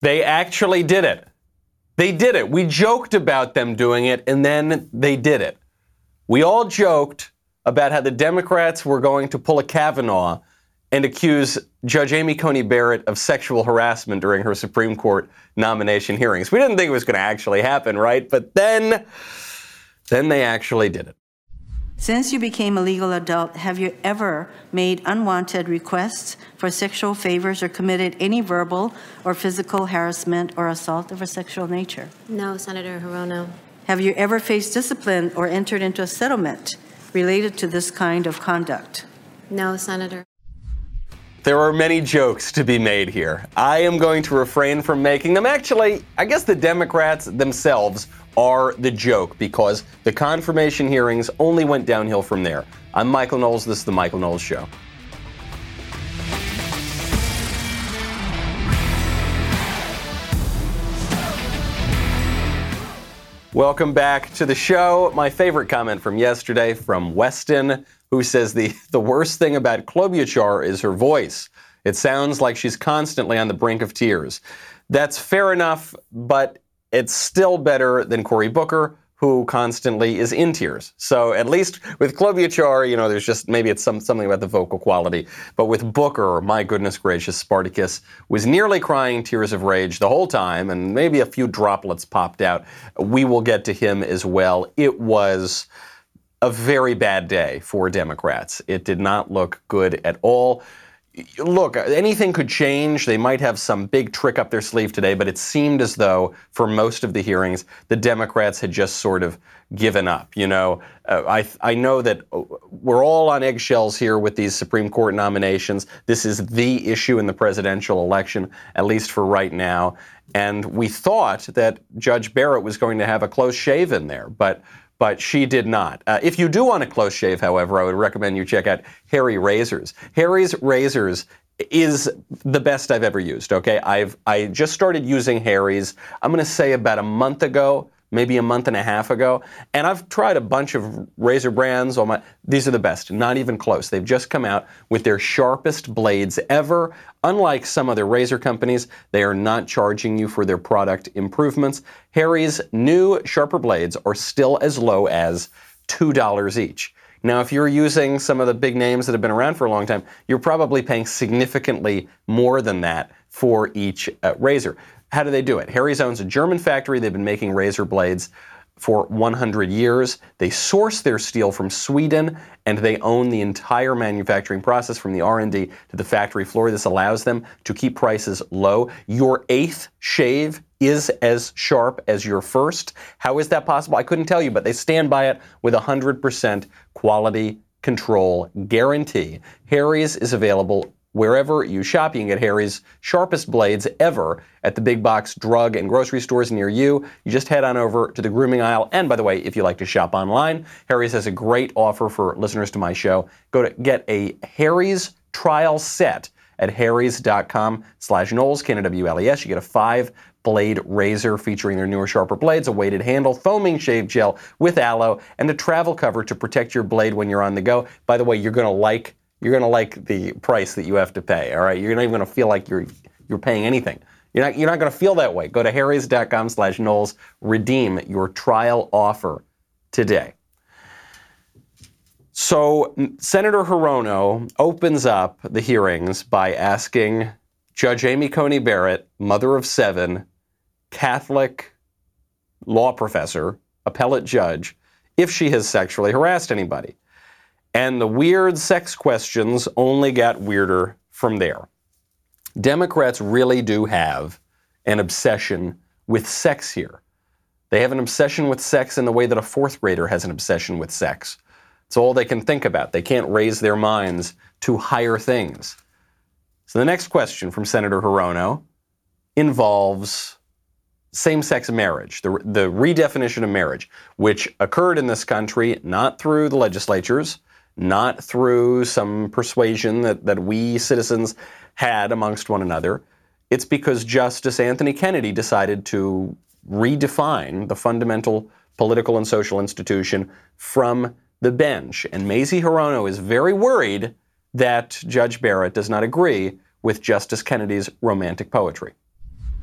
They actually did it. They did it. We joked about them doing it, and then they did it. We all joked about how the Democrats were going to pull a Kavanaugh and accuse Judge Amy Coney Barrett of sexual harassment during her Supreme Court nomination hearings. We didn't think it was going to actually happen, right? But then, then they actually did it. Since you became a legal adult, have you ever made unwanted requests for sexual favors or committed any verbal or physical harassment or assault of a sexual nature? No, Senator Hirono. Have you ever faced discipline or entered into a settlement related to this kind of conduct? No, Senator. There are many jokes to be made here. I am going to refrain from making them. Actually, I guess the Democrats themselves are the joke because the confirmation hearings only went downhill from there. I'm Michael Knowles. This is The Michael Knowles Show. Welcome back to the show. My favorite comment from yesterday from Weston, who says the, the worst thing about Klobuchar is her voice. It sounds like she's constantly on the brink of tears. That's fair enough, but it's still better than Cory Booker, who constantly is in tears. So at least with Klobuchar, you know, there's just maybe it's some, something about the vocal quality. But with Booker, my goodness gracious, Spartacus was nearly crying tears of rage the whole time, and maybe a few droplets popped out. We will get to him as well. It was a very bad day for Democrats. It did not look good at all look, anything could change. They might have some big trick up their sleeve today, but it seemed as though for most of the hearings, the Democrats had just sort of given up. You know, uh, I I know that uh, we're all on eggshells here with these Supreme Court nominations. This is the issue in the presidential election, at least for right now. And we thought that Judge Barrett was going to have a close shave in there, but but she did not. Uh, if you do want a close shave, however, I would recommend you check out Harry Razors. Harry's Razors is the best I've ever used. Okay, I've I just started using Harry's. I'm going to say about a month ago maybe a month and a half ago. And I've tried a bunch of razor brands. All my these are the best, not even close. They've just come out with their sharpest blades ever. Unlike some other razor companies, they are not charging you for their product improvements. Harry's new sharper blades are still as low as $2 each. Now, if you're using some of the big names that have been around for a long time, you're probably paying significantly more than that for each uh, razor. How do they do it? Harry's owns a German factory. They've been making razor blades for 100 years. They source their steel from Sweden and they own the entire manufacturing process from the R&D to the factory floor. This allows them to keep prices low. Your eighth shave is as sharp as your first. How is that possible? I couldn't tell you, but they stand by it with 100% quality control guarantee. Harry's is available wherever you shop. You can get Harry's sharpest blades ever at the big box drug and grocery stores near you. You just head on over to the grooming aisle. And by the way, if you like to shop online, Harry's has a great offer for listeners to my show. Go to get a Harry's trial set at harrys.com slash Knowles, K-N-W-L-E-S. You get a five blade razor featuring their newer sharper blades, a weighted handle, foaming shave gel with aloe, and a travel cover to protect your blade when you're on the go. By the way, you're going to like you're going to like the price that you have to pay. All right, you're not even going to feel like you're you're paying anything. You're not you're not going to feel that way. Go to harrys.com/knowles. Redeem your trial offer today. So Senator Hirono opens up the hearings by asking Judge Amy Coney Barrett, mother of seven, Catholic law professor, appellate judge, if she has sexually harassed anybody. And the weird sex questions only got weirder from there. Democrats really do have an obsession with sex here. They have an obsession with sex in the way that a fourth grader has an obsession with sex. It's all they can think about. They can't raise their minds to higher things. So the next question from Senator Hirono involves same sex marriage, the, the redefinition of marriage, which occurred in this country not through the legislatures, not through some persuasion that, that we citizens had amongst one another. It's because Justice Anthony Kennedy decided to redefine the fundamental political and social institution from the bench. And Mazie Hirono is very worried that Judge Barrett does not agree with Justice Kennedy's romantic poetry.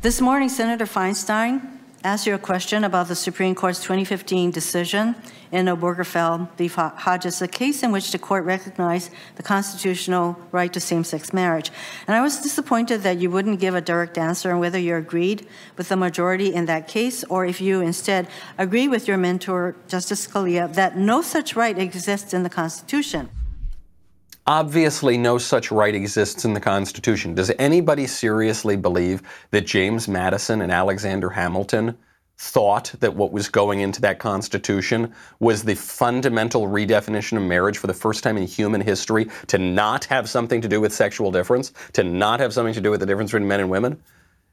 This morning, Senator Feinstein asked you a question about the Supreme Court's 2015 decision in Obergefell v. Hodges, a case in which the court recognized the constitutional right to same sex marriage. And I was disappointed that you wouldn't give a direct answer on whether you agreed with the majority in that case or if you instead agree with your mentor, Justice Scalia, that no such right exists in the Constitution. Obviously, no such right exists in the Constitution. Does anybody seriously believe that James Madison and Alexander Hamilton thought that what was going into that Constitution was the fundamental redefinition of marriage for the first time in human history to not have something to do with sexual difference, to not have something to do with the difference between men and women?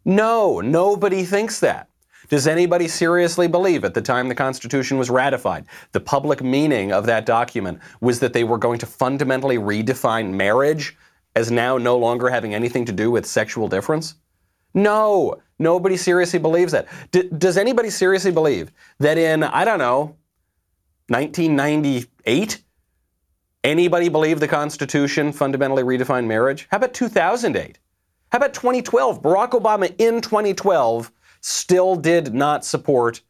No, nobody thinks that. Does anybody seriously believe at the time the Constitution was ratified, the public meaning of that document was that they were going to fundamentally redefine marriage as now no longer having anything to do with sexual difference? No, nobody seriously believes that. D- does anybody seriously believe that in, I don't know, 1998, anybody believed the Constitution fundamentally redefined marriage? How about 2008? How about 2012? Barack Obama in 2012 still did not support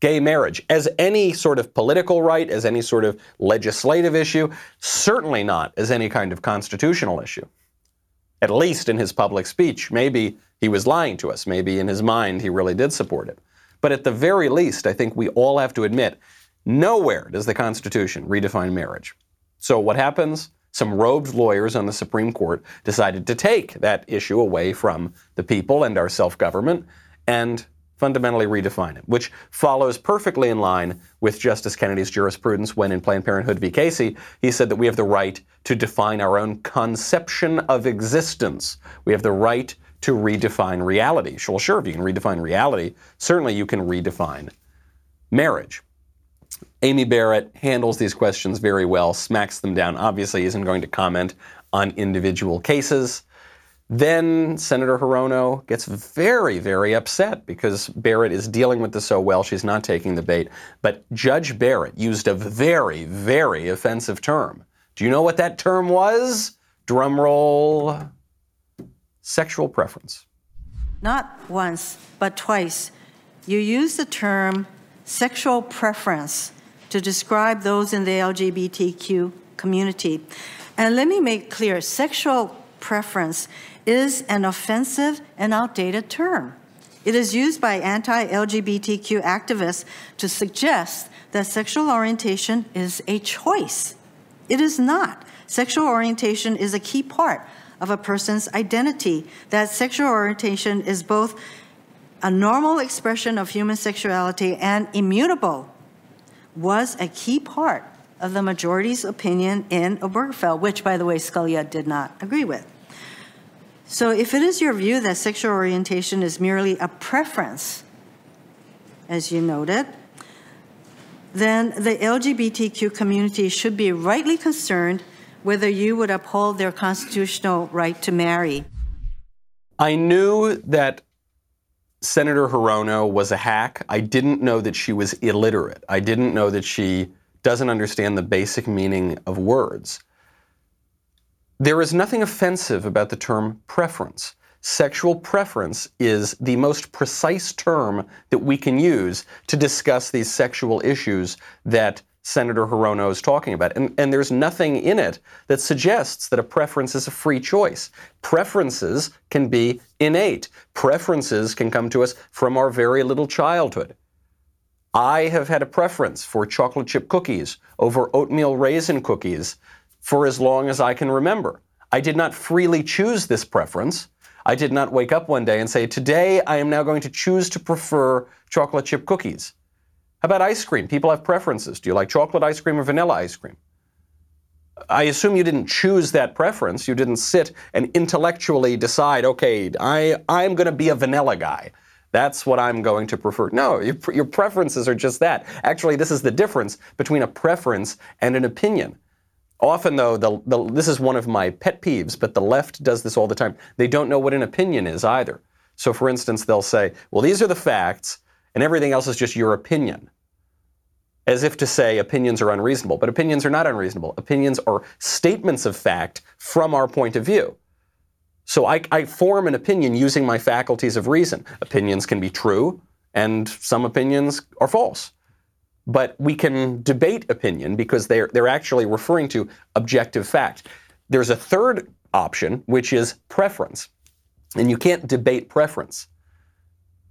gay marriage as any sort of political right, as any sort of legislative issue, certainly not as any kind of constitutional issue. At least in his public speech. Maybe he was lying to us. Maybe in his mind he really did support it. But at the very least, I think we all have to admit nowhere does the Constitution redefine marriage. So what happens? Some robed lawyers on the Supreme Court decided to take that issue away from the people and our self government and fundamentally redefine it, which follows perfectly in line with Justice Kennedy's jurisprudence when in Planned Parenthood v. Casey, he said that we have the right to define our own conception of existence. We have the right to redefine reality. Well, sure, if you can redefine reality, certainly you can redefine marriage. Amy Barrett handles these questions very well, smacks them down. Obviously, isn't going to comment on individual cases. Then Senator Hirono gets very, very upset because Barrett is dealing with this so well, she's not taking the bait. But Judge Barrett used a very, very offensive term. Do you know what that term was? Drum roll. Sexual preference. Not once, but twice. You used the term sexual preference to describe those in the LGBTQ community. And let me make clear sexual preference is an offensive and outdated term. It is used by anti LGBTQ activists to suggest that sexual orientation is a choice. It is not. Sexual orientation is a key part of a person's identity, that sexual orientation is both a normal expression of human sexuality and immutable, was a key part of the majority's opinion in Obergefell, which, by the way, Scalia did not agree with. So, if it is your view that sexual orientation is merely a preference, as you noted, then the LGBTQ community should be rightly concerned whether you would uphold their constitutional right to marry. I knew that Senator Hirono was a hack. I didn't know that she was illiterate. I didn't know that she doesn't understand the basic meaning of words. There is nothing offensive about the term preference. Sexual preference is the most precise term that we can use to discuss these sexual issues that Senator Hirono is talking about. And, and there's nothing in it that suggests that a preference is a free choice. Preferences can be innate, preferences can come to us from our very little childhood. I have had a preference for chocolate chip cookies over oatmeal raisin cookies for as long as I can remember. I did not freely choose this preference. I did not wake up one day and say, Today I am now going to choose to prefer chocolate chip cookies. How about ice cream? People have preferences. Do you like chocolate ice cream or vanilla ice cream? I assume you didn't choose that preference. You didn't sit and intellectually decide, okay, I, I'm going to be a vanilla guy. That's what I'm going to prefer. No, your, your preferences are just that. Actually, this is the difference between a preference and an opinion. Often, though, the, the, this is one of my pet peeves, but the left does this all the time. They don't know what an opinion is either. So, for instance, they'll say, well, these are the facts, and everything else is just your opinion as if to say opinions are unreasonable. But opinions are not unreasonable. Opinions are statements of fact from our point of view. So I, I form an opinion using my faculties of reason. Opinions can be true, and some opinions are false. But we can debate opinion because they're, they're actually referring to objective fact. There's a third option, which is preference. And you can't debate preference.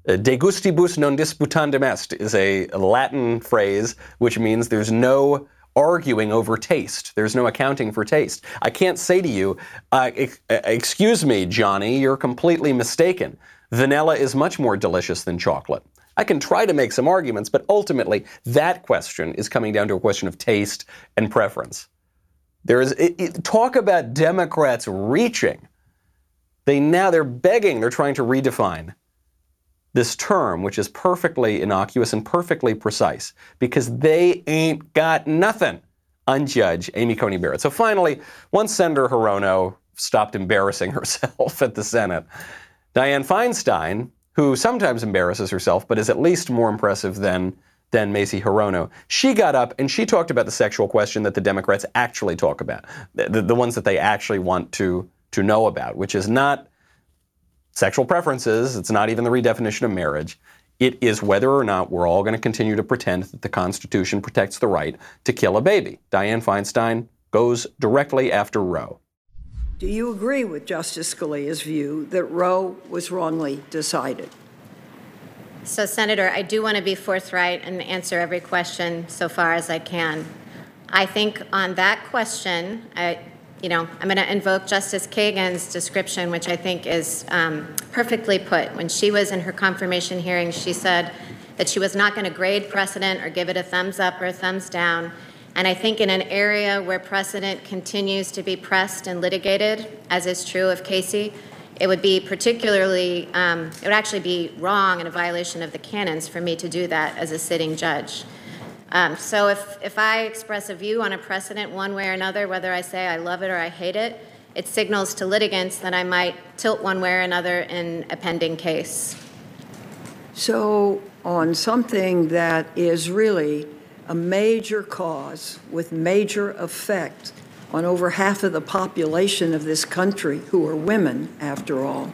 Uh, de gustibus non disputandum est is a, Latin phrase which means there's no arguing over taste. There's no accounting for taste. I can't say to you, uh, uh, excuse me, Johnny, you're completely mistaken. Vanilla is much more delicious than chocolate. I can try to make some arguments, but ultimately, that question is coming down to a question of taste and preference. There is it, it, talk about Democrats reaching. They now they're begging, they're trying to redefine this term, which is perfectly innocuous and perfectly precise, because they ain't got nothing on Judge Amy Coney Barrett. So finally, once Senator Hirono stopped embarrassing herself at the Senate, Dianne Feinstein, who sometimes embarrasses herself, but is at least more impressive than than Mazie Hirono. She got up and she talked about the sexual question that the Democrats actually talk about, the, the ones that they actually want to to know about, which is not sexual preferences. It's not even the redefinition of marriage. It is whether or not we're all going to continue to pretend that the Constitution protects the right to kill a baby. Dianne Feinstein goes directly after Roe. Do you agree with Justice Scalia's view that Roe was wrongly decided? So, Senator, I do want to be forthright and answer every question so far as I can. I think on that question, I, you know, I'm going to invoke Justice Kagan's description, which I think is um, perfectly put. When she was in her confirmation hearing, she said that she was not going to grade precedent or give it a thumbs up or a thumbs down. And I think in an area where precedent continues to be pressed and litigated, as is true of Casey, it would be particularly, um, it would actually be wrong and a violation of the canons for me to do that as a sitting judge. Um, so if, if I express a view on a precedent one way or another, whether I say I love it or I hate it, it signals to litigants that I might tilt one way or another in a pending case. So, on something that is really a major cause with major effect on over half of the population of this country, who are women, after all,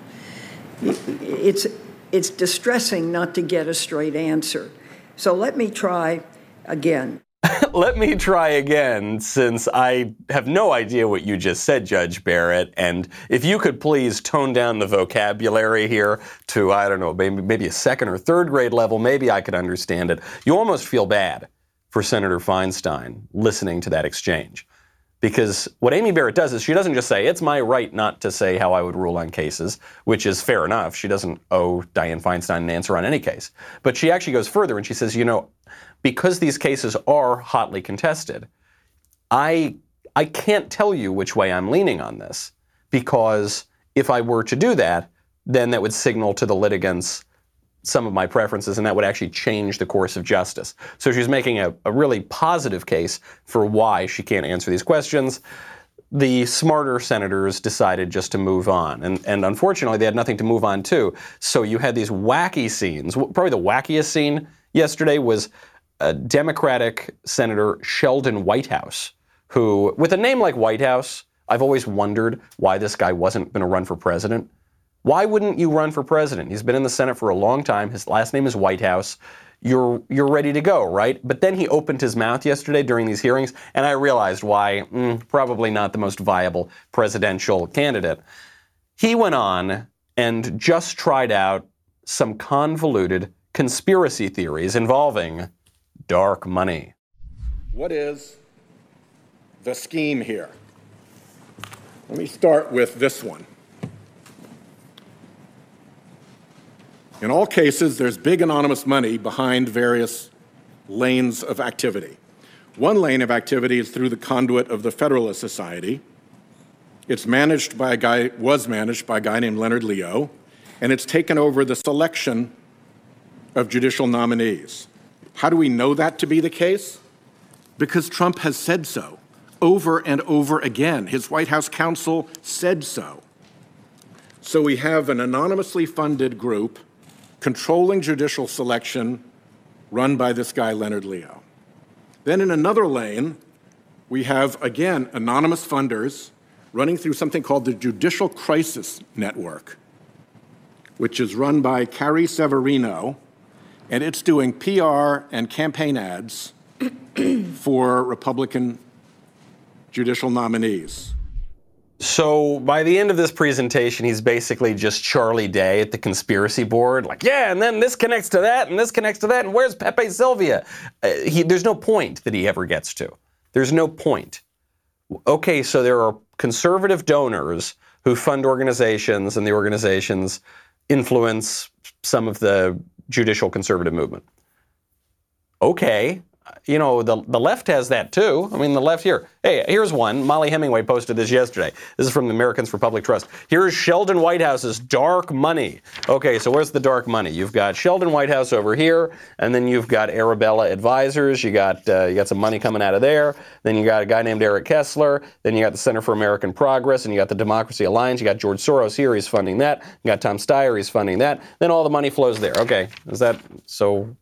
it's, it's distressing not to get a straight answer. So, let me try again. Let me try again, since I have no idea what you just said, Judge Barrett. And if you could please tone down the vocabulary here to, I don't know, maybe, maybe a second or third grade level, maybe I could understand it. You almost feel bad for Senator Feinstein listening to that exchange. Because what Amy Barrett does is she doesn't just say, it's my right not to say how I would rule on cases, which is fair enough. She doesn't owe Dianne Feinstein an answer on any case. But she actually goes further and she says, you know, because these cases are hotly contested, I, I can't tell you which way I'm leaning on this because if I were to do that, then that would signal to the litigants some of my preferences, and that would actually change the course of justice. So she's making a, a really positive case for why she can't answer these questions the smarter senators decided just to move on. And, and unfortunately, they had nothing to move on to. So you had these wacky scenes. Probably the wackiest scene yesterday was a Democratic Senator Sheldon Whitehouse, who, with a name like Whitehouse, I've always wondered why this guy wasn't going to run for president. Why wouldn't you run for president? He's been in the Senate for a long time. His last name is Whitehouse. You're you're ready to go, right? But then he opened his mouth yesterday during these hearings, and I realized why. Mm, probably not the most viable presidential candidate. He went on and just tried out some convoluted conspiracy theories involving dark money. What is the scheme here? Let me start with this one. In all cases, there's big anonymous money behind various lanes of activity. One lane of activity is through the conduit of the Federalist Society. It's managed by a guy, was managed by a guy named Leonard Leo, and it's taken over the selection of judicial nominees. How do we know that to be the case? Because Trump has said so over and over again. His White House counsel said so. So we have an anonymously funded group controlling judicial selection run by this guy, Leonard Leo. Then in another lane, we have, again, anonymous funders running through something called the Judicial Crisis Network, which is run by Carrie Severino, and it's doing PR and campaign ads for Republican judicial nominees. So by the end of this presentation, he's basically just Charlie Day at the conspiracy board, like, yeah, and then this connects to that, and this connects to that, and where's Pepe Sylvia? Uh, he, there's no point that he ever gets to. There's no point. Okay, so there are conservative donors who fund organizations, and the organizations influence some of the judicial conservative movement. Okay, you know, the, the left has that too. I mean, the left here. Hey, here's one. Mollie Hemingway posted this yesterday. This is from the Americans for Public Trust. Here's Sheldon Whitehouse's dark money. Okay, so where's the dark money? You've got Sheldon Whitehouse over here, and then you've got Arabella Advisors. You got uh, you got some money coming out of there. Then you got a guy named Eric Kessler. Then you got the Center for American Progress, and you got the Democracy Alliance. You got George Soros here. He's funding that. You got Tom Steyer. He's funding that. Then all the money flows there. Okay, is that so?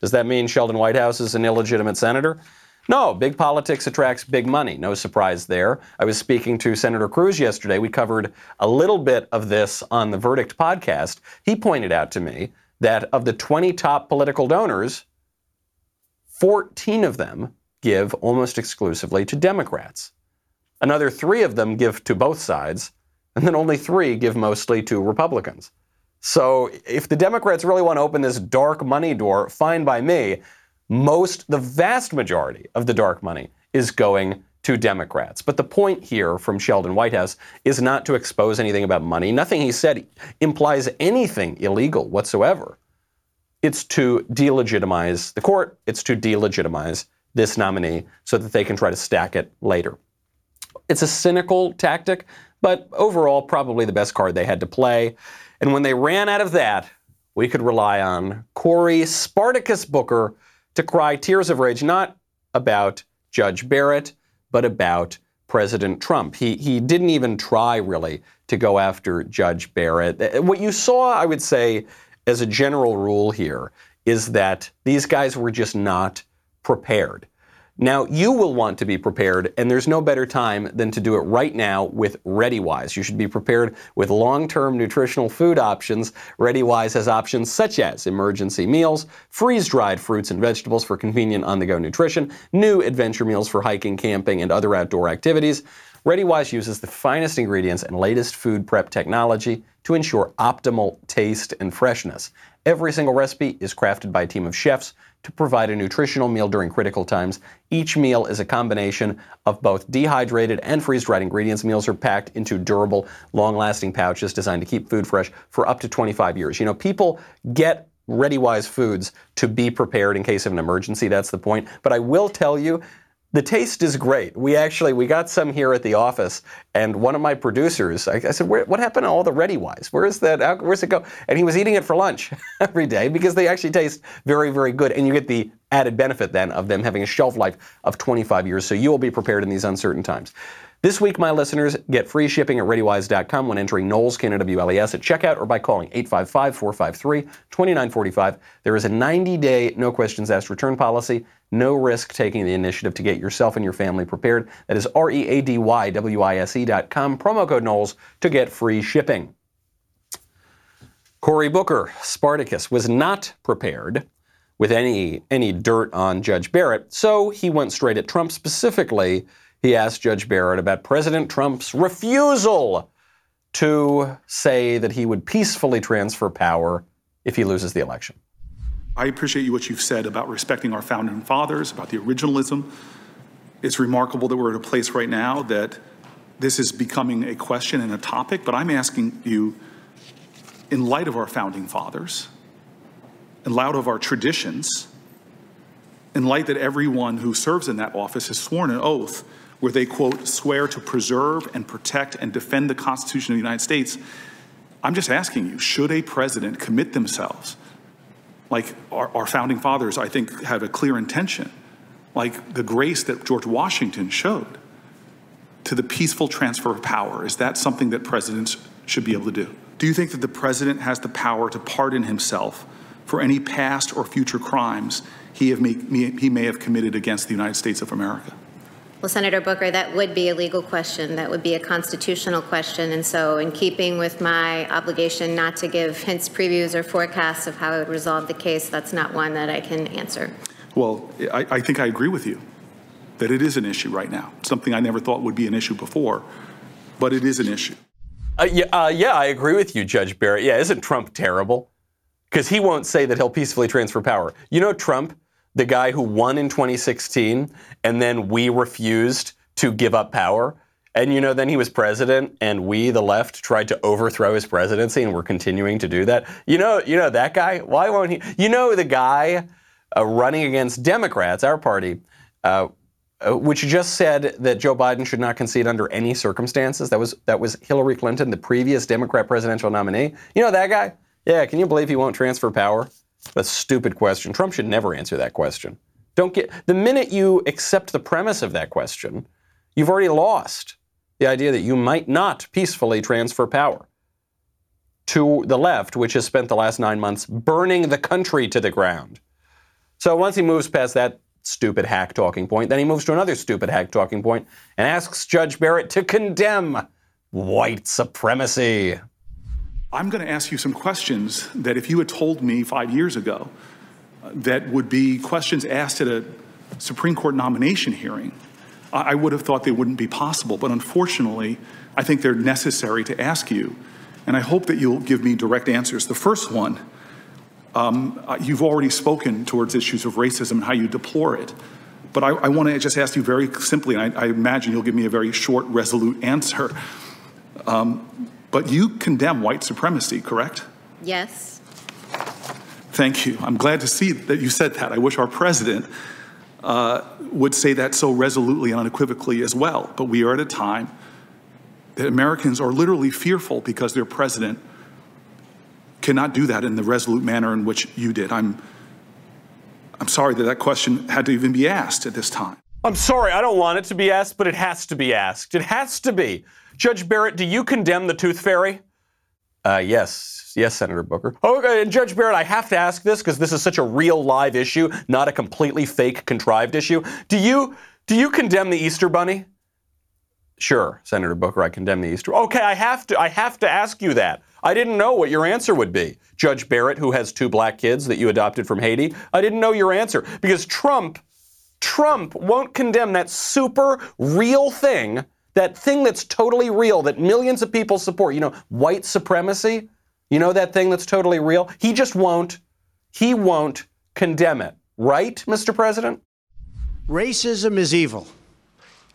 Does that mean Sheldon Whitehouse is an illegitimate senator? No, big politics attracts big money. No surprise there. I was speaking to Senator Cruz yesterday. We covered a little bit of this on the Verdict podcast. He pointed out to me that of the 20 top political donors, 14 of them give almost exclusively to Democrats. Another three of them give to both sides, and then only three give mostly to Republicans. So if the Democrats really want to open this dark money door, fine by me. Most, the vast majority of the dark money is going to Democrats. But the point here from Sheldon Whitehouse is not to expose anything about money. Nothing he said implies anything illegal whatsoever. It's to delegitimize the court, it's to delegitimize this nominee so that they can try to stack it later. It's a cynical tactic, but overall, probably the best card they had to play. And when they ran out of that, we could rely on Cory Spartacus Booker to cry tears of rage, not about Judge Barrett, but about President Trump. He, he didn't even try really to go after Judge Barrett. Uh, what you saw, I would say, as a general rule here, is that these guys were just not prepared. Now, you will want to be prepared, and there's no better time than to do it right now with ReadyWise. You should be prepared with long term nutritional food options. ReadyWise has options such as emergency meals, freeze dried fruits and vegetables for convenient on the go nutrition, new adventure meals for hiking, camping, and other outdoor activities. ReadyWise uses the finest ingredients and latest food prep technology to ensure optimal taste and freshness. Every single recipe is crafted by a team of chefs to provide a nutritional meal during critical times. Each meal is a combination of both dehydrated and freeze dried ingredients. Meals are packed into durable, long lasting pouches designed to keep food fresh for up to 25 years. You know, people get ReadyWise foods to be prepared in case of an emergency. That's the point. But I will tell you, the taste is great. We actually we got some here at the office, and one of my producers, I, I said, "What happened to all the ReadyWise? Where is that? Where's it go?" And he was eating it for lunch every day because they actually taste very, very good, and you get the added benefit then of them having a shelf life of 25 years. So you will be prepared in these uncertain times. This week, my listeners get free shipping at ReadyWise.com when entering Knowles, Canada WLES at checkout or by calling 855-453-2945. There is a 90-day, no questions asked return policy. No risk taking the initiative to get yourself and your family prepared. That is R E A D Y W I S E dot com, Promo code Knowles to get free shipping. Cory Booker, Spartacus, was not prepared with any, any dirt on Judge Barrett, so he went straight at Trump specifically he asked Judge Barrett about President Trump's refusal to say that he would peacefully transfer power if he loses the election. I appreciate what you've said about respecting our founding fathers, about the originalism. It's remarkable that we're at a place right now that this is becoming a question and a topic, but I'm asking you, in light of our founding fathers, in light of our traditions, in light that everyone who serves in that office has sworn an oath where they, quote, swear to preserve and protect and defend the Constitution of the United States. I'm just asking you, should a president commit themselves, like our, our founding fathers, I think, have a clear intention, like the grace that George Washington showed, to the peaceful transfer of power? Is that something that presidents should be able to do? Do you think that the president has the power to pardon himself for any past or future crimes he, may, he may have committed against the United States of America? Well, Senator Booker, that would be a legal question. That would be a constitutional question. And so, in keeping with my obligation not to give hints, previews, or forecasts of how I would resolve the case, that's not one that I can answer. Well, I, I think I agree with you that it is an issue right now, something I never thought would be an issue before, but it is an issue. Uh, yeah, uh, yeah, I agree with you, Judge Barrett. Yeah, isn't Trump terrible? Because he won't say that he'll peacefully transfer power. You know, Trump, the guy who won in 2016, and then we refused to give up power. And you know, then he was president, and we, the left, tried to overthrow his presidency, and we're continuing to do that. You know, you know that guy. Why won't he? You know, the guy uh, running against Democrats, our party, uh, uh, which just said that Joe Biden should not concede under any circumstances. That was that was Hillary Clinton, the previous Democrat presidential nominee. You know that guy? Yeah. Can you believe he won't transfer power? A stupid question. Trump should never answer that question. Don't get the minute you accept the premise of that question, you've already lost the idea that you might not peacefully transfer power to the left, which has spent the last nine months burning the country to the ground. So once he moves past that stupid hack talking point. Then he moves to another stupid hack talking point and asks Judge Barrett to condemn white supremacy. I'm going to ask you some questions that if you had told me five years ago, uh, that would be questions asked at a Supreme Court nomination hearing, I would have thought they wouldn't be possible. But unfortunately, I think they're necessary to ask you. And I hope that you'll give me direct answers. The first one um, uh, you've already spoken towards issues of racism and how you deplore it. But I, I want to just ask you very simply, and I, I, imagine you'll give me a very short, resolute answer. Um, but you condemn white supremacy, correct? Yes. Thank you. I'm glad to see that you said that. I wish our president uh, would say that so resolutely and unequivocally as well. But we are at a time that Americans are literally fearful because their president cannot do that in the resolute manner in which you did. I'm, I'm sorry that that question had to even be asked at this time. I'm sorry, I don't want it to be asked, but it has to be asked. It has to be. Judge Barrett, do you condemn the tooth fairy? Uh, yes, yes, Senator Booker. Okay, and Judge Barrett, I have to ask this because this is such a real live issue, not a completely fake, contrived issue. Do you do you condemn the Easter Bunny? Sure, Senator Booker, I condemn the Easter. Okay, I have to I have to ask you that. I didn't know what your answer would be. Judge Barrett, who has two black kids that you adopted from Haiti, I didn't know your answer because Trump Trump won't condemn that super real thing, that thing that's totally real that millions of people support, you know, white supremacy. You know that thing that's totally real? He just won't he won't condemn it. Right, Mr. President? Racism is evil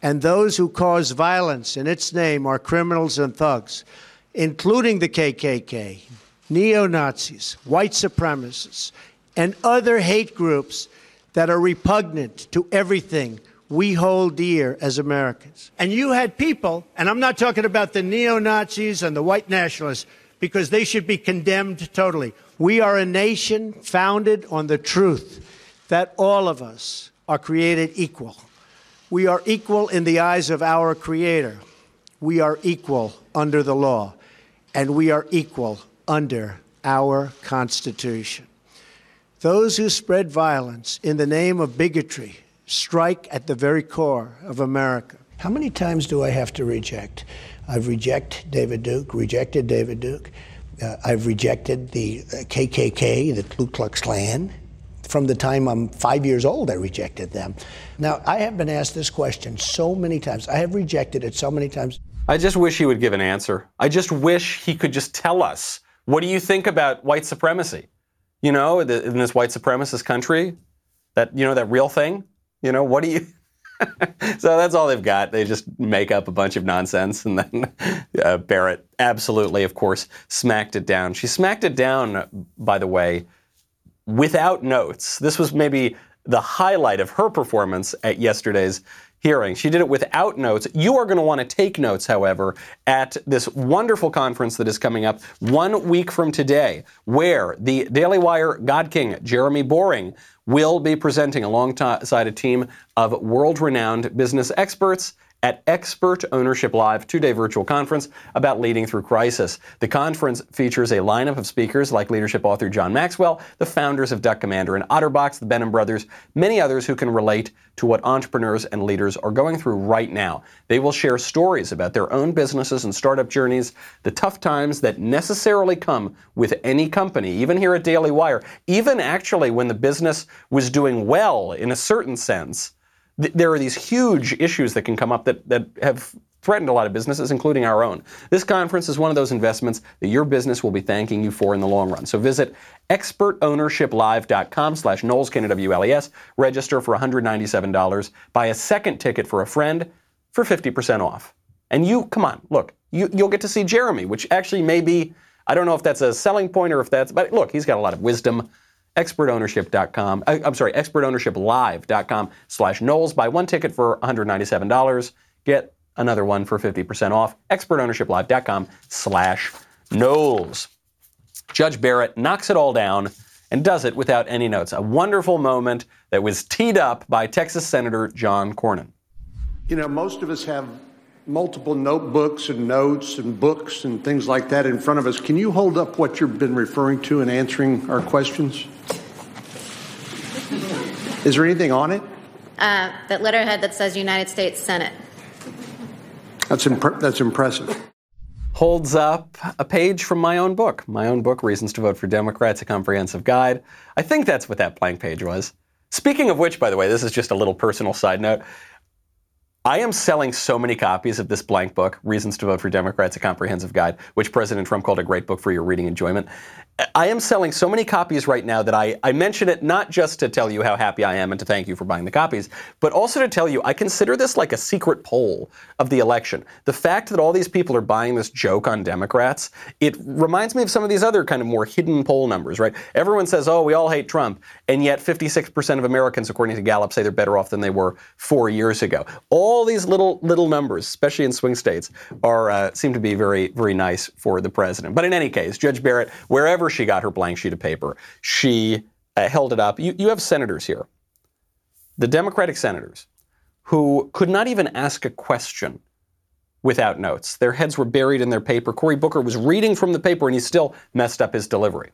and those who cause violence in its name are criminals and thugs, including the KKK, neo Nazis, white supremacists, and other hate groups that are repugnant to everything we hold dear as Americans. And you had people, and I'm not talking about the neo Nazis and the white nationalists, because they should be condemned totally. We are a nation founded on the truth that all of us are created equal. We are equal in the eyes of our Creator. We are equal under the law. And we are equal under our Constitution. Those who spread violence in the name of bigotry strike at the very core of America. How many times do I have to reject? I've rejected David Duke, rejected David Duke. Uh, I've rejected the KKK, the Ku Klux Klan from the time I'm five years old, I rejected them. Now, I have been asked this question so many times. I have rejected it so many times. I just wish he would give an answer. I just wish he could just tell us what do you think about white supremacy? You know, in this white supremacist country, that you know that real thing. You know, what do you? so that's all they've got. They just make up a bunch of nonsense, and then uh, Barrett absolutely, of course, smacked it down. She smacked it down, by the way, without notes. This was maybe the highlight of her performance at yesterday's hearing. She did it without notes. You are going to want to take notes, however, at this wonderful conference that is coming up one week from today, where the Daily Wire God King, Jeremy Boring, will be presenting alongside a team of world renowned business experts at Expert Ownership Live, two day virtual conference about leading through crisis. The conference features a lineup of speakers like leadership author John Maxwell, the founders of Duck Commander and Otterbox, the Benham brothers, many others who can relate to what entrepreneurs and leaders are going through right now. They will share stories about their own businesses and startup journeys, the tough times that necessarily come with any company, even here at Daily Wire, even actually when the business was doing well in a certain sense th- there are these huge issues that can come up that, that have threatened a lot of businesses, including our own. This conference is one of those investments that your business will be thanking you for in the long run. So visit expertownershiplive.com slash Knowles, register for $197, buy a second ticket for a friend for 50% off. And you, come on, look, you, you'll get to see Jeremy, which actually may be, I don't know if that's a selling point or if that's, but look, he's got a lot of wisdom expertownership.com. Uh, I'm sorry, expertownershiplive.com slash Knowles. Buy one ticket for $197. Get another one for 50% off. expertownershiplive.com slash Knowles. Judge Barrett knocks it all down and does it without any notes. A wonderful moment that was teed up by Texas Senator John Cornyn. You know, most of us have multiple notebooks and notes and books and things like that in front of us. Can you hold up what you've been referring to in answering our questions? Is there anything on it? Uh, that letterhead that says United States Senate. That's, imp- that's impressive. Holds up a page from my own book, my own book, Reasons to Vote for Democrats, a comprehensive guide. I think that's what that blank page was. Speaking of which, by the way, this is just a little personal side note. I am selling so many copies of this blank book, Reasons to Vote for Democrats, a comprehensive guide, which President Trump called a great book for your reading enjoyment. I am selling so many copies right now that I, I mention it not just to tell you how happy I am and to thank you for buying the copies, but also to tell you I consider this like a secret poll of the election. The fact that all these people are buying this joke on Democrats, it reminds me of some of these other kind of more hidden poll numbers, right? Everyone says, oh, we all hate Trump, and yet 56% of Americans, according to Gallup, say they're better off than they were four years ago. All these little little numbers, especially in swing states, are uh, seem to be very very nice for the president. But in any case, Judge Barrett, wherever she got her blank sheet of paper, she uh, held it up. You, you have senators here, the Democratic senators, who could not even ask a question without notes. Their heads were buried in their paper. Cory Booker was reading from the paper and he still messed up his delivery.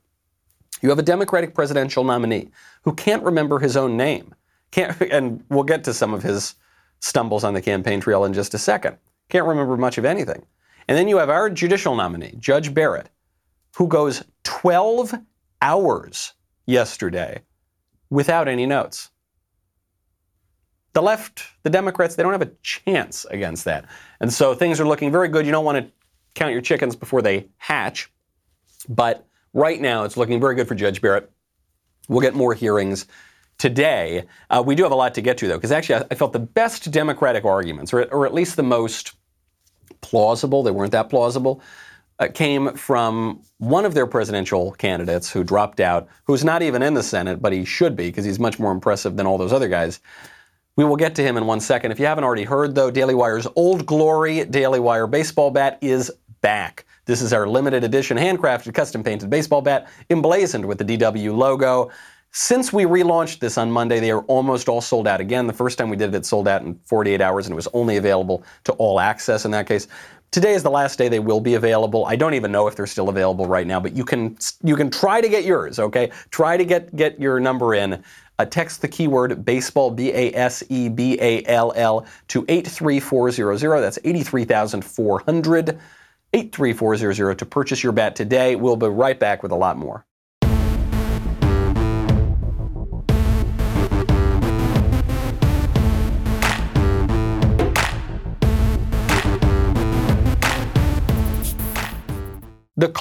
You have a Democratic presidential nominee who can't remember his own name. Can't, and we'll get to some of his stumbles on the campaign trail in just a second. Can't remember much of anything. And then you have our judicial nominee, Judge Barrett, who goes 12 hours yesterday without any notes. The left, the Democrats, they don't have a chance against that. And so things are looking very good. You don't want to count your chickens before they hatch. But right now, it's looking very good for Judge Barrett. We'll get more hearings today. Uh, we do have a lot to get to, though, because actually I, I, felt the best Democratic arguments, or, or, at least the most plausible, they weren't that plausible, uh, came from one of their presidential candidates who dropped out, who's not even in the Senate, but he should be because he's much more impressive than all those other guys. We will get to him in one second. If you haven't already heard, though, Daily Wire's Old Glory Daily Wire baseball bat is back. This is our limited edition handcrafted, custom painted baseball bat, emblazoned with the DW logo. Since we relaunched this on Monday, they are almost all sold out again. The first time we did it, it sold out in 48 hours and it was only available to all access in that case. Today is the last day they will be available. I don't even know if they're still available right now, but you can you can try to get yours, okay? Try to get get your number in. Uh, text the keyword baseball B A S E B A L L to 83400. That's 83,400. 83400 to purchase your bat today. We'll be right back with a lot more.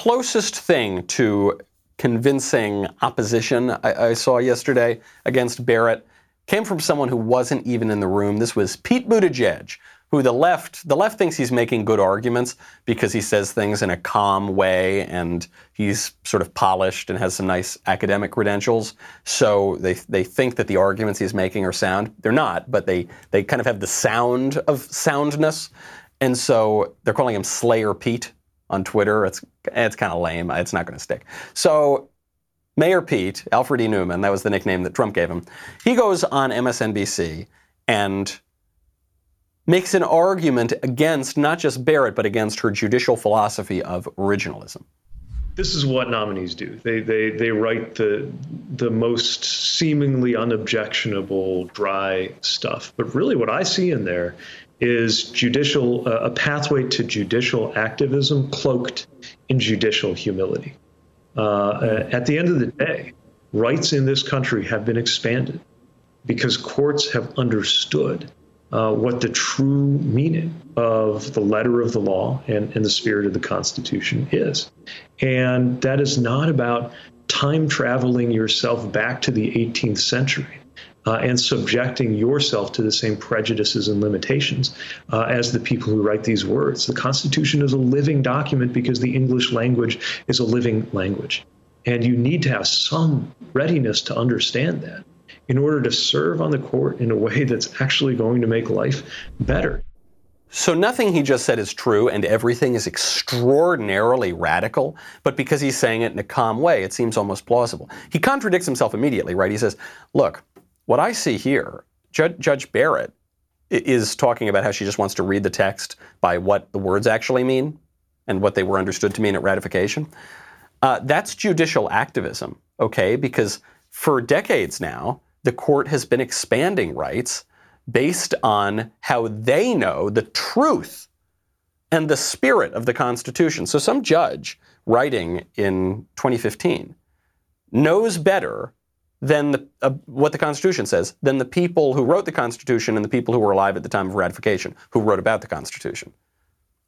Closest thing to convincing opposition I, I, saw yesterday against Barrett came from someone who wasn't even in the room. This was Pete Buttigieg, who the left the left thinks he's making good arguments because he says things in a calm way and he's sort of polished and has some nice academic credentials. So they they think that the arguments he's making are sound. They're not, but they they kind of have the sound of soundness. And so they're calling him Slayer Pete on Twitter. It's it's kind of lame. It's not going to stick. So Mayor Pete, Alfred E. Neuman, that was the nickname that Trump gave him. He goes on MSNBC and makes an argument against not just Barrett, but against her judicial philosophy of originalism. This is what nominees do. They, they, they write the, the most seemingly unobjectionable, dry stuff. But really, what I see in there is judicial uh, a pathway to judicial activism cloaked in judicial humility. Uh, at the end of the day, rights in this country have been expanded because courts have understood uh, what the true meaning of the letter of the law and, and the spirit of the Constitution is. And that is not about time traveling yourself back to the 18th century. Uh, and subjecting yourself to the same prejudices and limitations uh, as the people who write these words. The Constitution is a living document because the English language is a living language. And you need to have some readiness to understand that in order to serve on the court in a way that's actually going to make life better. So nothing he just said is true and everything is extraordinarily radical, but because he's saying it in a calm way, it seems almost plausible. He contradicts himself immediately, right? He says, look, what I see here, Judge, Judge Barrett is talking about how she just wants to read the text by what the words actually mean and what they were understood to mean at ratification. Uh, that's judicial activism, okay? Because for decades now, the court has been expanding rights based on how they know the truth and the spirit of the Constitution. So some judge writing in 2015 knows better than the, uh, what the Constitution says than the people who wrote the Constitution and the people who were alive at the time of ratification who wrote about the Constitution.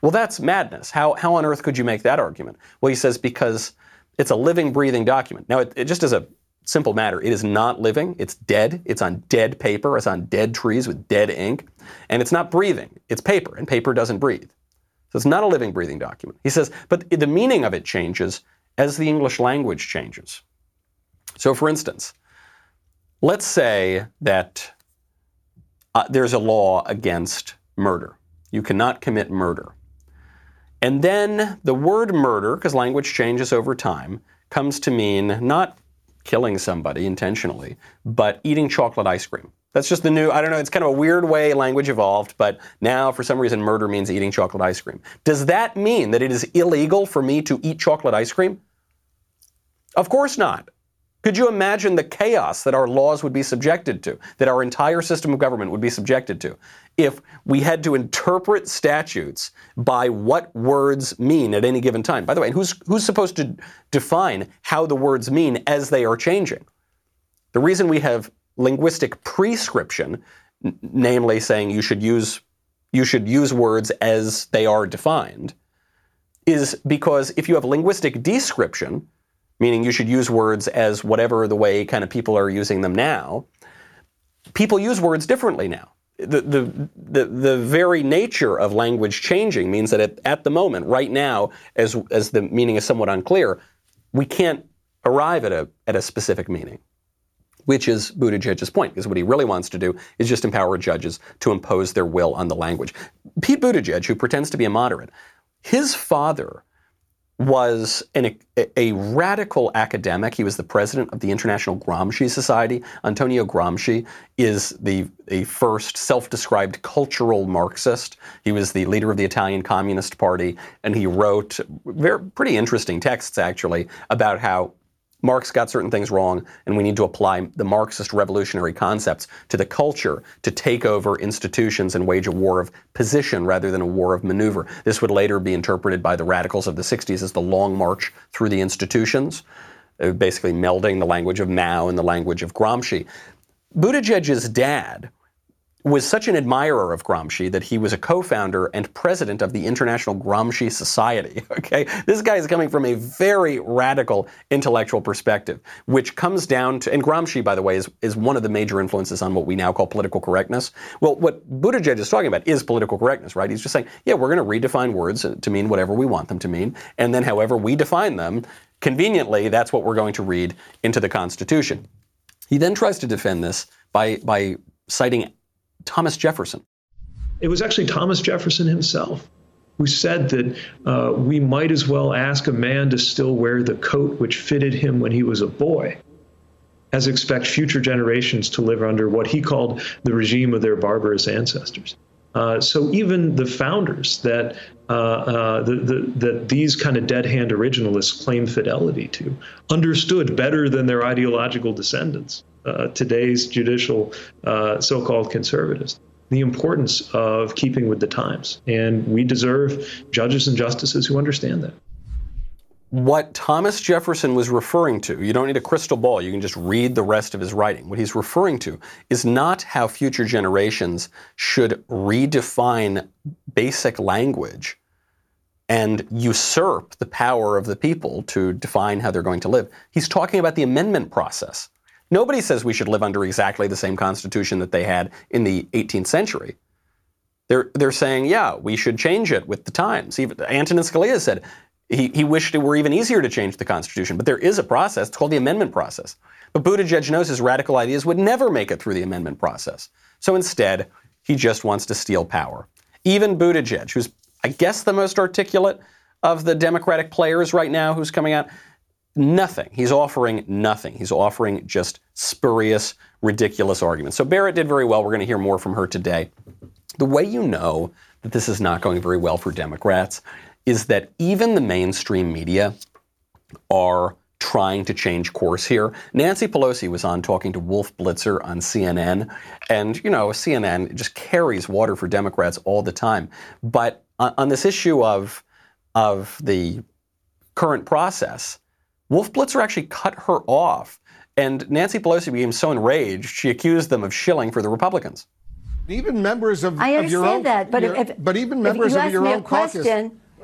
Well, that's madness. How, how on earth could you make that argument? Well, he says because it's a living, breathing document. Now, it, it just as a Simple matter. It is not living. It's dead. It's on dead paper. It's on dead trees with dead ink. And it's not breathing. It's paper, and paper doesn't breathe. So it's not a living, breathing document. He says, but the meaning of it changes as the English language changes. So, for instance, let's say that uh, there's a law against murder. You cannot commit murder. And then the word murder, because language changes over time, comes to mean not killing somebody intentionally, but eating chocolate ice cream. That's just the new, I don't know, it's kind of a weird way language evolved, but now for some reason murder means eating chocolate ice cream. Does that mean that it is illegal for me to eat chocolate ice cream? Of course not. Could you imagine the chaos that our laws would be subjected to, that our entire system of government would be subjected to, if we had to interpret statutes by what words mean at any given time? By the way, who's, who's supposed to define how the words mean as they are changing? The reason we have linguistic prescription, n- namely saying you should use you should use words as they are defined, is because if you have linguistic description, meaning you should use words as whatever the way kind of people are using them now. People use words differently now. The, the, the, the very nature of language changing means that at, at the moment, right now, as, as the meaning is somewhat unclear, we can't arrive at a, at a specific meaning, which is Buttigieg's point, because what he really wants to do is just empower judges to impose their will on the language. Pete Buttigieg, who pretends to be a moderate, his father was an, a, a, radical academic. He was the president of the International Gramsci Society. Antonio Gramsci is the, the first self-described cultural Marxist. He was the leader of the Italian Communist Party, and he wrote very, pretty interesting texts, actually, about how Marx got certain things wrong, and we need to apply the Marxist revolutionary concepts to the culture to take over institutions and wage a war of position rather than a war of maneuver. This would later be interpreted by the radicals of the 60s as the long march through the institutions, uh, basically melding the language of Mao and the language of Gramsci. Buttigieg's dad was such an admirer of Gramsci that he was a co-founder and president of the International Gramsci Society. Okay, this guy is coming from a very radical intellectual perspective, which comes down to, and Gramsci, by the way, is, is one of the major influences on what we now call political correctness. Well, what Buttigieg is talking about is political correctness, right? He's just saying, yeah, we're going to redefine words to mean whatever we want them to mean, and then however we define them, conveniently, that's what we're going to read into the Constitution. He then tries to defend this by by citing Thomas Jefferson. It was actually Thomas Jefferson himself who said that uh, we might as well ask a man to still wear the coat which fitted him when he was a boy as expect future generations to live under what he called the regime of their barbarous ancestors. Uh, so even the founders that uh, uh, the, the, that these kind of dead hand originalists claim fidelity to understood better than their ideological descendants, today's judicial uh, so called conservatives, the importance of keeping with the times. And we deserve judges and justices who understand that what Thomas Jefferson was referring to, you don't need a crystal ball, you can just read the rest of his writing. What he's referring to is not how future generations should redefine basic language and usurp the power of the people to define how they're going to live. He's talking about the amendment process. Nobody says we should live under exactly the same constitution that they had in the 18th century. They're, they're saying, yeah, we should change it with the times. Even Antonin Scalia said, he, he wished it were even easier to change the Constitution, but there is a process. It's called the amendment process. But Buttigieg knows his radical ideas would never make it through the amendment process. So instead, he just wants to steal power. Even Buttigieg, who's, I guess, the most articulate of the Democratic players right now who's coming out, nothing. He's offering nothing. He's offering just spurious, ridiculous arguments. So Barrett did very well. We're going to hear more from her today. The way you know that this is not going very well for Democrats is that even the mainstream media are trying to change course here. Nancy Pelosi was on talking to Wolf Blitzer on CNN, and you know, CNN just carries water for Democrats all the time. But on, this issue of of the current process, Wolf Blitzer actually cut her off, and Nancy Pelosi became so enraged she accused them of shilling for the Republicans. Even members of, I of your own, that, but your, if, but even members you of your own caucus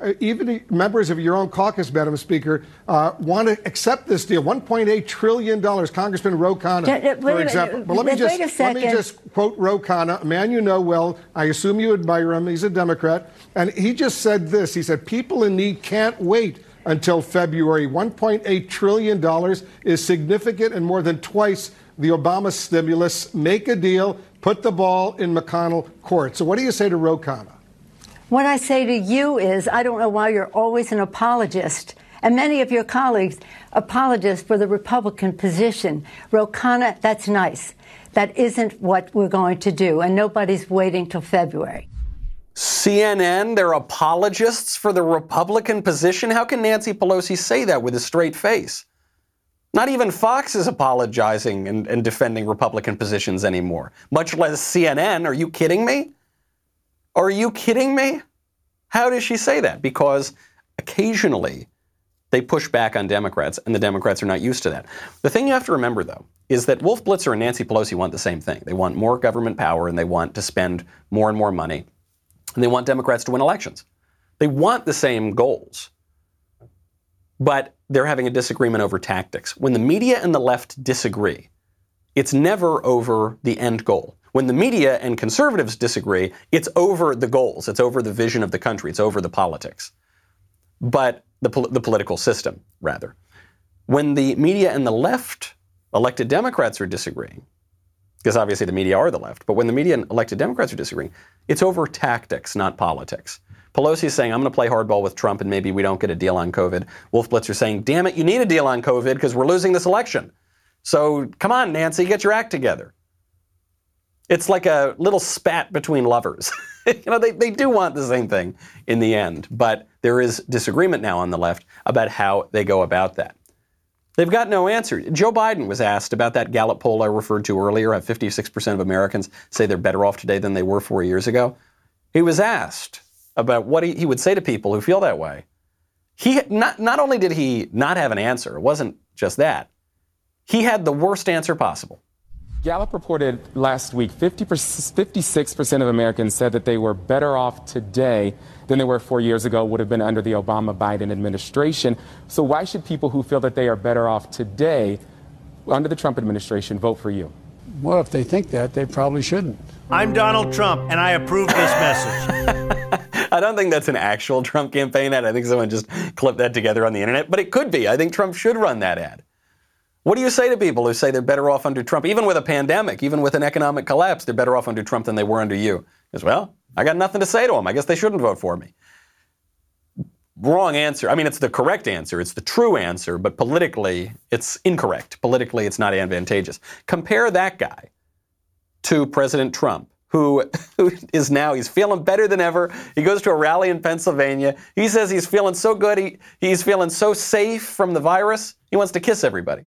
uh, even members of your own caucus, Madam Speaker, uh, want to accept this deal. 1.8 trillion dollars. Congressman Ro Khanna, for example. But let me just let me just quote Ro Khanna, a man you know well. I assume you admire him. He's a Democrat, and he just said this. He said, "People in need can't wait." Until February. $1.8 trillion is significant and more than twice the Obama stimulus. Make a deal, put the ball in McConnell court. So, what do you say to Ro? What I say to you is, I don't know why you're always an apologist. And many of your colleagues, apologists for the Republican position. Ro Khanna, that's nice. That isn't what we're going to do, and nobody's waiting till February. CNN, they're apologists for the Republican position? How can Nancy Pelosi say that with a straight face? Not even Fox is apologizing and, and defending Republican positions anymore, much less CNN. Are you kidding me? Are you kidding me? How does she say that? Because occasionally they push back on Democrats, and the Democrats are not used to that. The thing you have to remember, though, is that Wolf Blitzer and Nancy Pelosi want the same thing. They want more government power, and they want to spend more and more money, and they want Democrats to win elections. They want the same goals, but they're having a disagreement over tactics. When the media and the left disagree, it's never over the end goal. When the media and conservatives disagree, it's over the goals, it's over the vision of the country, it's over the politics. But the, pol- the political system, rather. When the media and the left, elected Democrats, are disagreeing, because obviously the media are the left, but when the media and elected Democrats are disagreeing, it's over tactics, not politics. Pelosi is saying, I'm going to play hardball with Trump and maybe we don't get a deal on COVID. Wolf Blitzer saying, damn it, you need a deal on COVID because we're losing this election. So come on, Nancy, get your act together. It's like a little spat between lovers. you know, they, they do want the same thing in the end, but there is disagreement now on the left about how they go about that. They've got no answer. Joe Biden was asked about that Gallup poll I referred to earlier. Have 56% of Americans say they're better off today than they were four years ago. He was asked about what he, he would say to people who feel that way. He not, not only did he not have an answer, it wasn't just that. He had the worst answer possible. Gallup reported last week 50 56% of Americans said that they were better off today than they were four years ago, would have been under the Obama Biden administration. So, why should people who feel that they are better off today under the Trump administration vote for you? Well, if they think that, they probably shouldn't. I'm Donald Trump, and I approve this message. I don't think that's an actual Trump campaign ad. I think someone just clipped that together on the internet, but it could be. I think Trump should run that ad. What do you say to people who say they're better off under Trump, even with a pandemic, even with an economic collapse, they're better off under Trump than they were under you? Because, well, I got nothing to say to them. I guess they shouldn't vote for me. Wrong answer. I mean, it's the correct answer. It's the true answer, but politically, it's incorrect. Politically, it's not advantageous. Compare that guy to President Trump, who, is now, he's feeling better than ever. He goes to a rally in Pennsylvania. He says he's feeling so good, he, he's feeling so safe from the virus, he wants to kiss everybody.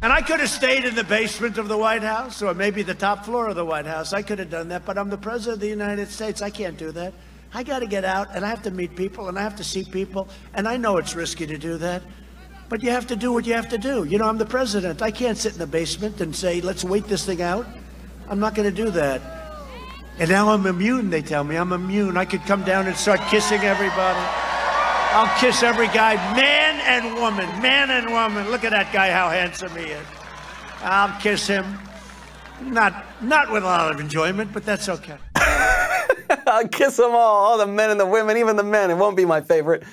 And I could have stayed in the basement of the White House or maybe the top floor of the White House. I could have done that, but I'm the President of the United States. I can't do that. I got to get out and I have to meet people and I have to see people. And I know it's risky to do that. But you have to do what you have to do. You know, I'm the president. I can't sit in the basement and say, let's wait this thing out. I'm not going to do that. And now I'm immune, they tell me. I'm immune. I could come down and start kissing everybody. I'll kiss every guy, man and woman, man and woman. Look at that guy, how handsome he is. I'll kiss him. Not, not with a lot of enjoyment, but that's okay. I'll kiss them all, all the men and the women, even the men. It won't be my favorite.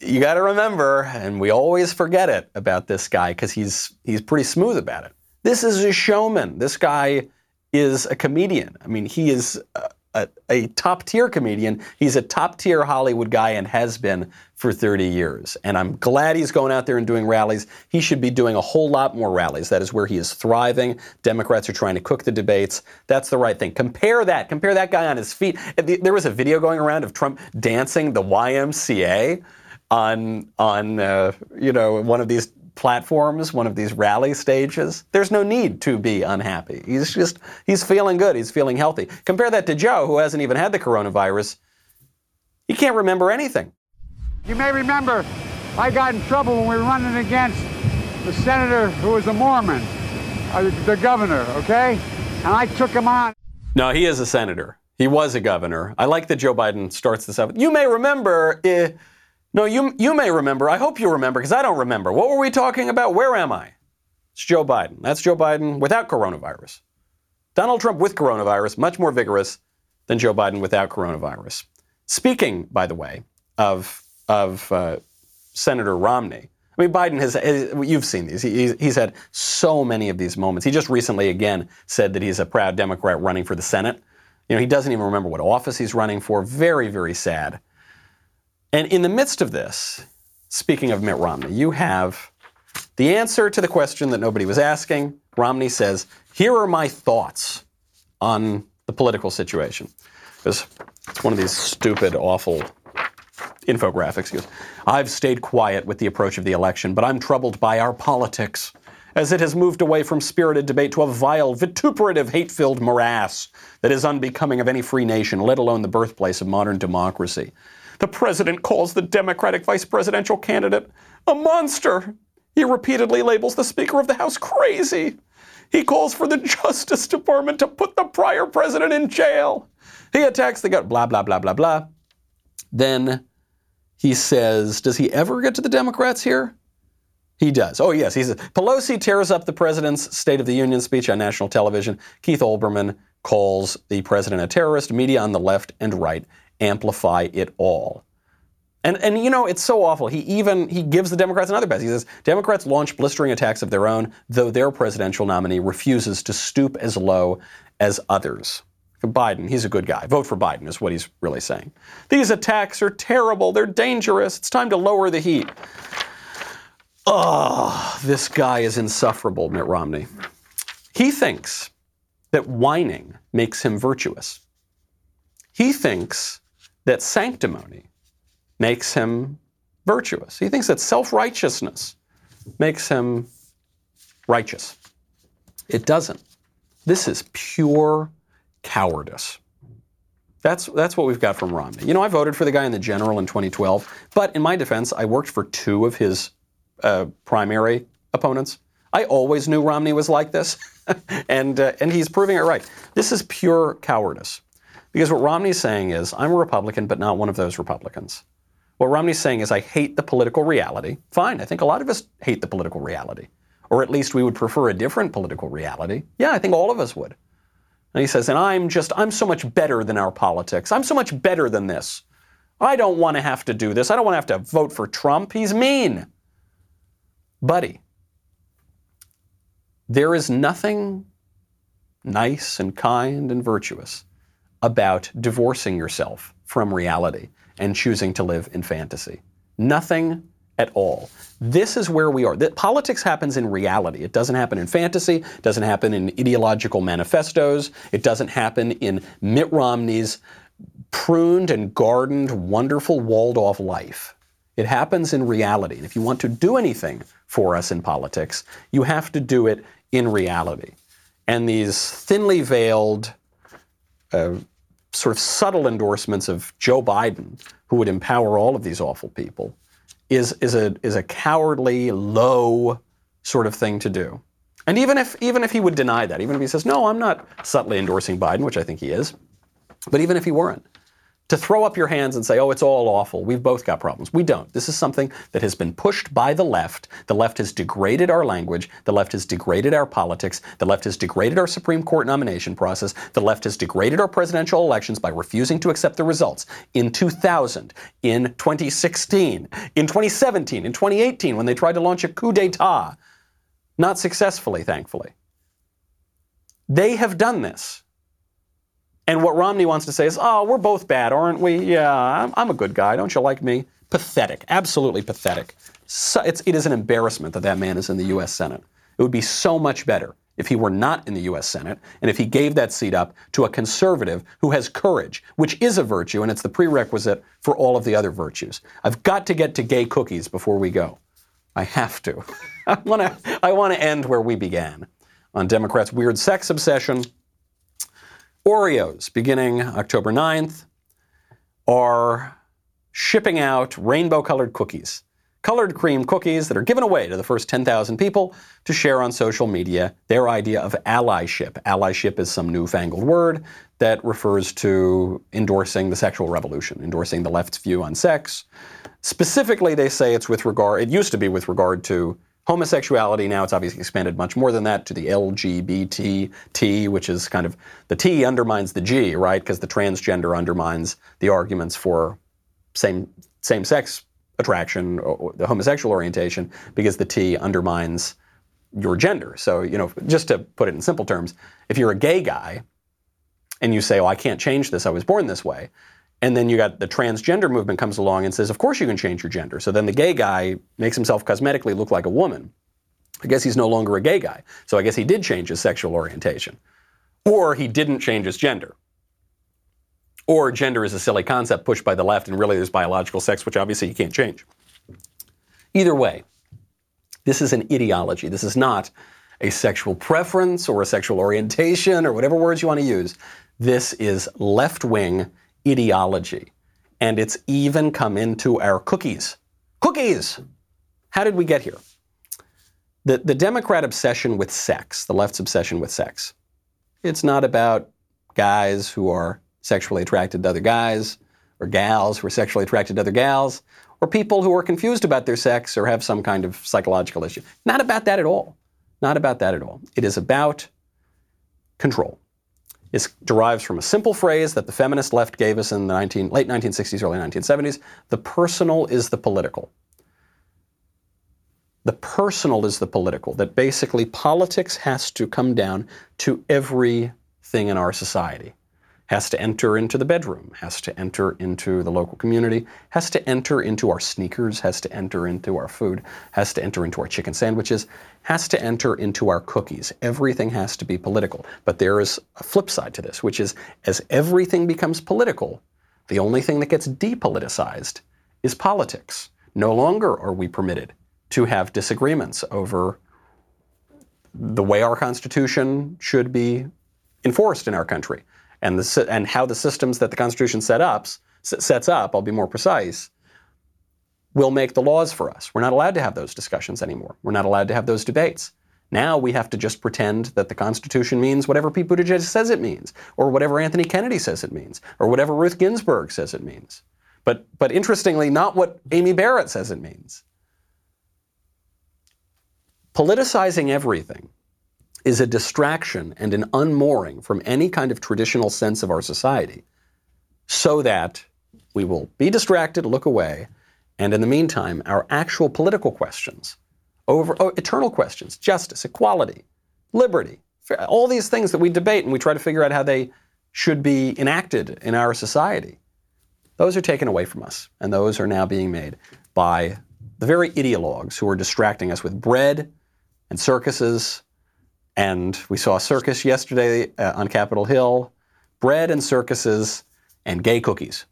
You got to remember, and we always forget it about this guy because he's he's pretty smooth about it. This is a showman. This guy is a comedian. I mean, he is uh, a, a, top tier comedian. He's a top tier Hollywood guy and has been for 30 years. And I'm glad he's going out there and doing rallies. He should be doing a whole lot more rallies. That is where he is thriving. Democrats are trying to cook the debates. That's the right thing. Compare that. Compare that guy on his feet. There was a video going around of Trump dancing the YMCA on on uh, you know one of these platforms, one of these rally stages, there's no need to be unhappy. He's just, he's feeling good. He's feeling healthy. Compare that to Joe, who hasn't even had the coronavirus. He can't remember anything. You may remember I got in trouble when we were running against the senator who was a Mormon, uh, the governor, okay? And I took him on. No, he is a senator. He was a governor. I like that Joe Biden starts this up. You may remember. Uh, no, you, you may remember. I hope you remember because I don't remember. What were we talking about? Where am I? It's Joe Biden. That's Joe Biden without coronavirus. Donald Trump with coronavirus, much more vigorous than Joe Biden without coronavirus. Speaking, by the way, of, of uh, Senator Romney, I mean, Biden has, you've seen these. He's, he's had so many of these moments. He just recently, again, said that he's a proud Democrat running for the Senate. You know, he doesn't even remember what office he's running for. Very, very sad. And in the midst of this, speaking of Mitt Romney, you have the answer to the question that nobody was asking. Romney says, Here are my thoughts on the political situation. Because It's one of these stupid, awful infographics. He goes, I've stayed quiet with the approach of the election, but I'm troubled by our politics as it has moved away from spirited debate to a vile, vituperative, hate filled morass that is unbecoming of any free nation, let alone the birthplace of modern democracy. The president calls the Democratic vice presidential candidate a monster. He repeatedly labels the Speaker of the House crazy. He calls for the Justice Department to put the prior president in jail. He attacks the gut, blah, blah, blah, blah, blah. Then he says, Does he ever get to the Democrats here? He does. Oh, yes. He says, Pelosi tears up the president's State of the Union speech on national television. Keith Olbermann calls the president a terrorist. Media on the left and right amplify it all. And, and you know, it's so awful. He even he gives the Democrats another pass. He says Democrats launch blistering attacks of their own, though their presidential nominee refuses to stoop as low as others. Biden, he's a good guy. Vote for Biden is what he's really saying. These attacks are terrible. They're dangerous. It's time to lower the heat. Oh, this guy is insufferable, Mitt Romney. He thinks that whining makes him virtuous. He thinks that sanctimony makes him virtuous. He thinks that self righteousness makes him righteous. It doesn't. This is pure cowardice. That's, that's what we've got from Romney. You know, I voted for the guy in the general in 2012, but in my defense, I worked for two of his uh, primary opponents. I always knew Romney was like this, and, uh, and he's proving it right. This is pure cowardice. Because what Romney's saying is, I'm a Republican, but not one of those Republicans. What Romney's saying is, I hate the political reality. Fine, I think a lot of us hate the political reality. Or at least we would prefer a different political reality. Yeah, I think all of us would. And he says, and I'm just, I'm so much better than our politics. I'm so much better than this. I don't want to have to do this. I don't want to have to vote for Trump. He's mean. Buddy, there is nothing nice and kind and virtuous about divorcing yourself from reality and choosing to live in fantasy. Nothing at all. This is where we are. Politics happens in reality. It doesn't happen in fantasy. It doesn't happen in ideological manifestos. It doesn't happen in Mitt Romney's pruned and gardened, wonderful, walled off life. It happens in reality. And if you want to do anything for us in politics, you have to do it in reality. And these thinly veiled, uh, sort of subtle endorsements of Joe Biden, who would empower all of these awful people, is, is, a, is a cowardly, low sort of thing to do. And even if, even if he would deny that, even if he says, no, I'm not subtly endorsing Biden, which I think he is, but even if he weren't, to throw up your hands and say, oh, it's all awful, we've both got problems. We don't. This is something that has been pushed by the left. The left has degraded our language. The left has degraded our politics. The left has degraded our Supreme Court nomination process. The left has degraded our presidential elections by refusing to accept the results. In 2000, in 2016, in 2017, in 2018, when they tried to launch a coup d'etat, not successfully, thankfully. They have done this. And what Romney wants to say is, oh, we're both bad, aren't we? Yeah, I'm, I'm a good guy. Don't you like me? Pathetic. Absolutely pathetic. So it's, it is an embarrassment that that man is in the U.S. Senate. It would be so much better if he were not in the U.S. Senate and if he gave that seat up to a conservative who has courage, which is a virtue, and it's the prerequisite for all of the other virtues. I've got to get to gay cookies before we go. I have to. I want to I want to end where we began on Democrats' weird sex obsession Oreos, beginning October 9th, are shipping out rainbow colored cookies. Colored cream cookies that are given away to the first 10,000 people to share on social media their idea of allyship. Allyship is some newfangled word that refers to endorsing the sexual revolution, endorsing the left's view on sex. Specifically, they say it's with regard, it used to be with regard to homosexuality. Now it's obviously expanded much more than that to the LGBT which is kind of the T undermines the G, right? Because the transgender undermines the arguments for same same sex attraction or the homosexual orientation because the T undermines your gender. So, you know, just to put it in simple terms, if you're a gay guy and you say, "Oh, I can't change this. I was born this way." And then you got the transgender movement comes along and says, of course you can change your gender. So then the gay guy makes himself cosmetically look like a woman. I guess he's no longer a gay guy. So I guess he did change his sexual orientation. Or he didn't change his gender. Or gender is a silly concept pushed by the left and really there's biological sex, which obviously you can't change. Either way, this is an ideology. This is not a sexual preference or a sexual orientation or whatever words you want to use. This is left wing ideology. And it's even come into our cookies. Cookies! How did we get here? The, the Democrat obsession with sex, the left's obsession with sex, it's not about guys who are sexually attracted to other guys or gals who are sexually attracted to other gals or people who are confused about their sex or have some kind of psychological issue. Not about that at all. Not about that at all. It is about control is, derives from a simple phrase that the feminist left gave us in the 19, late 1960s, early 1970s. The personal is the political. The personal is the political, that basically politics has to come down to everything in our society has to enter into the bedroom, has to enter into the local community, has to enter into our sneakers, has to enter into our food, has to enter into our chicken sandwiches, has to enter into our cookies. Everything has to be political. But there is a flip side to this, which is as everything becomes political, the only thing that gets depoliticized is politics. No longer are we permitted to have disagreements over the way our Constitution should be enforced in our country and, the, and how the systems that the Constitution set up, sets up, I'll be more precise, will make the laws for us. We're not allowed to have those discussions anymore. We're not allowed to have those debates. Now we have to just pretend that the Constitution means whatever Pete Buttigieg says it means, or whatever Anthony Kennedy says it means, or whatever Ruth Ginsburg says it means. But, but interestingly, not what Amy Barrett says it means. Politicizing everything is a distraction and an unmooring from any kind of traditional sense of our society so that we will be distracted, look away, and in the meantime, our actual political questions, over oh, eternal questions, justice, equality, liberty, all these things that we debate and we try to figure out how they should be enacted in our society, those are taken away from us, and those are now being made by the very ideologues who are distracting us with bread and circuses. And we saw a circus yesterday uh, on Capitol Hill bread and circuses and gay cookies.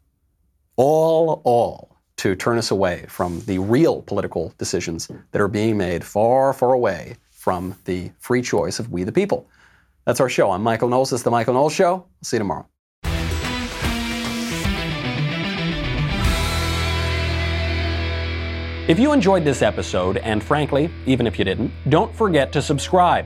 All, all to turn us away from the real political decisions that are being made far, far away from the free choice of we the people. That's our show. I'm Michael Knowles. Is The Michael Knowles Show. I'll see you tomorrow. If you enjoyed this episode, and frankly, even if you didn't, don't forget to subscribe.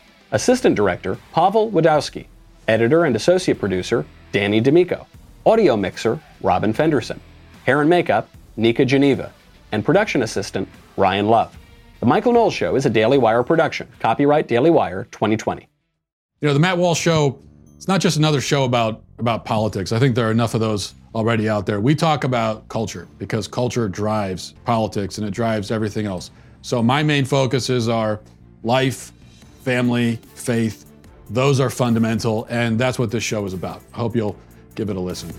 Assistant director Pavel Wadowski. Editor and associate producer Danny D'Amico. Audio mixer Robin Fenderson. Hair and makeup Nika Geneva. And production assistant Ryan Love. The Michael Knowles Show is a Daily Wire production. Copyright Daily Wire 2020. You know, the Matt Walsh Show, it's not just another show about, about politics. I think there are enough of those already out there. We talk about culture because culture drives politics and it drives everything else. So my main focuses are life, family, faith. Those are fundamental, and that's what this show is about. I hope you'll give it a listen.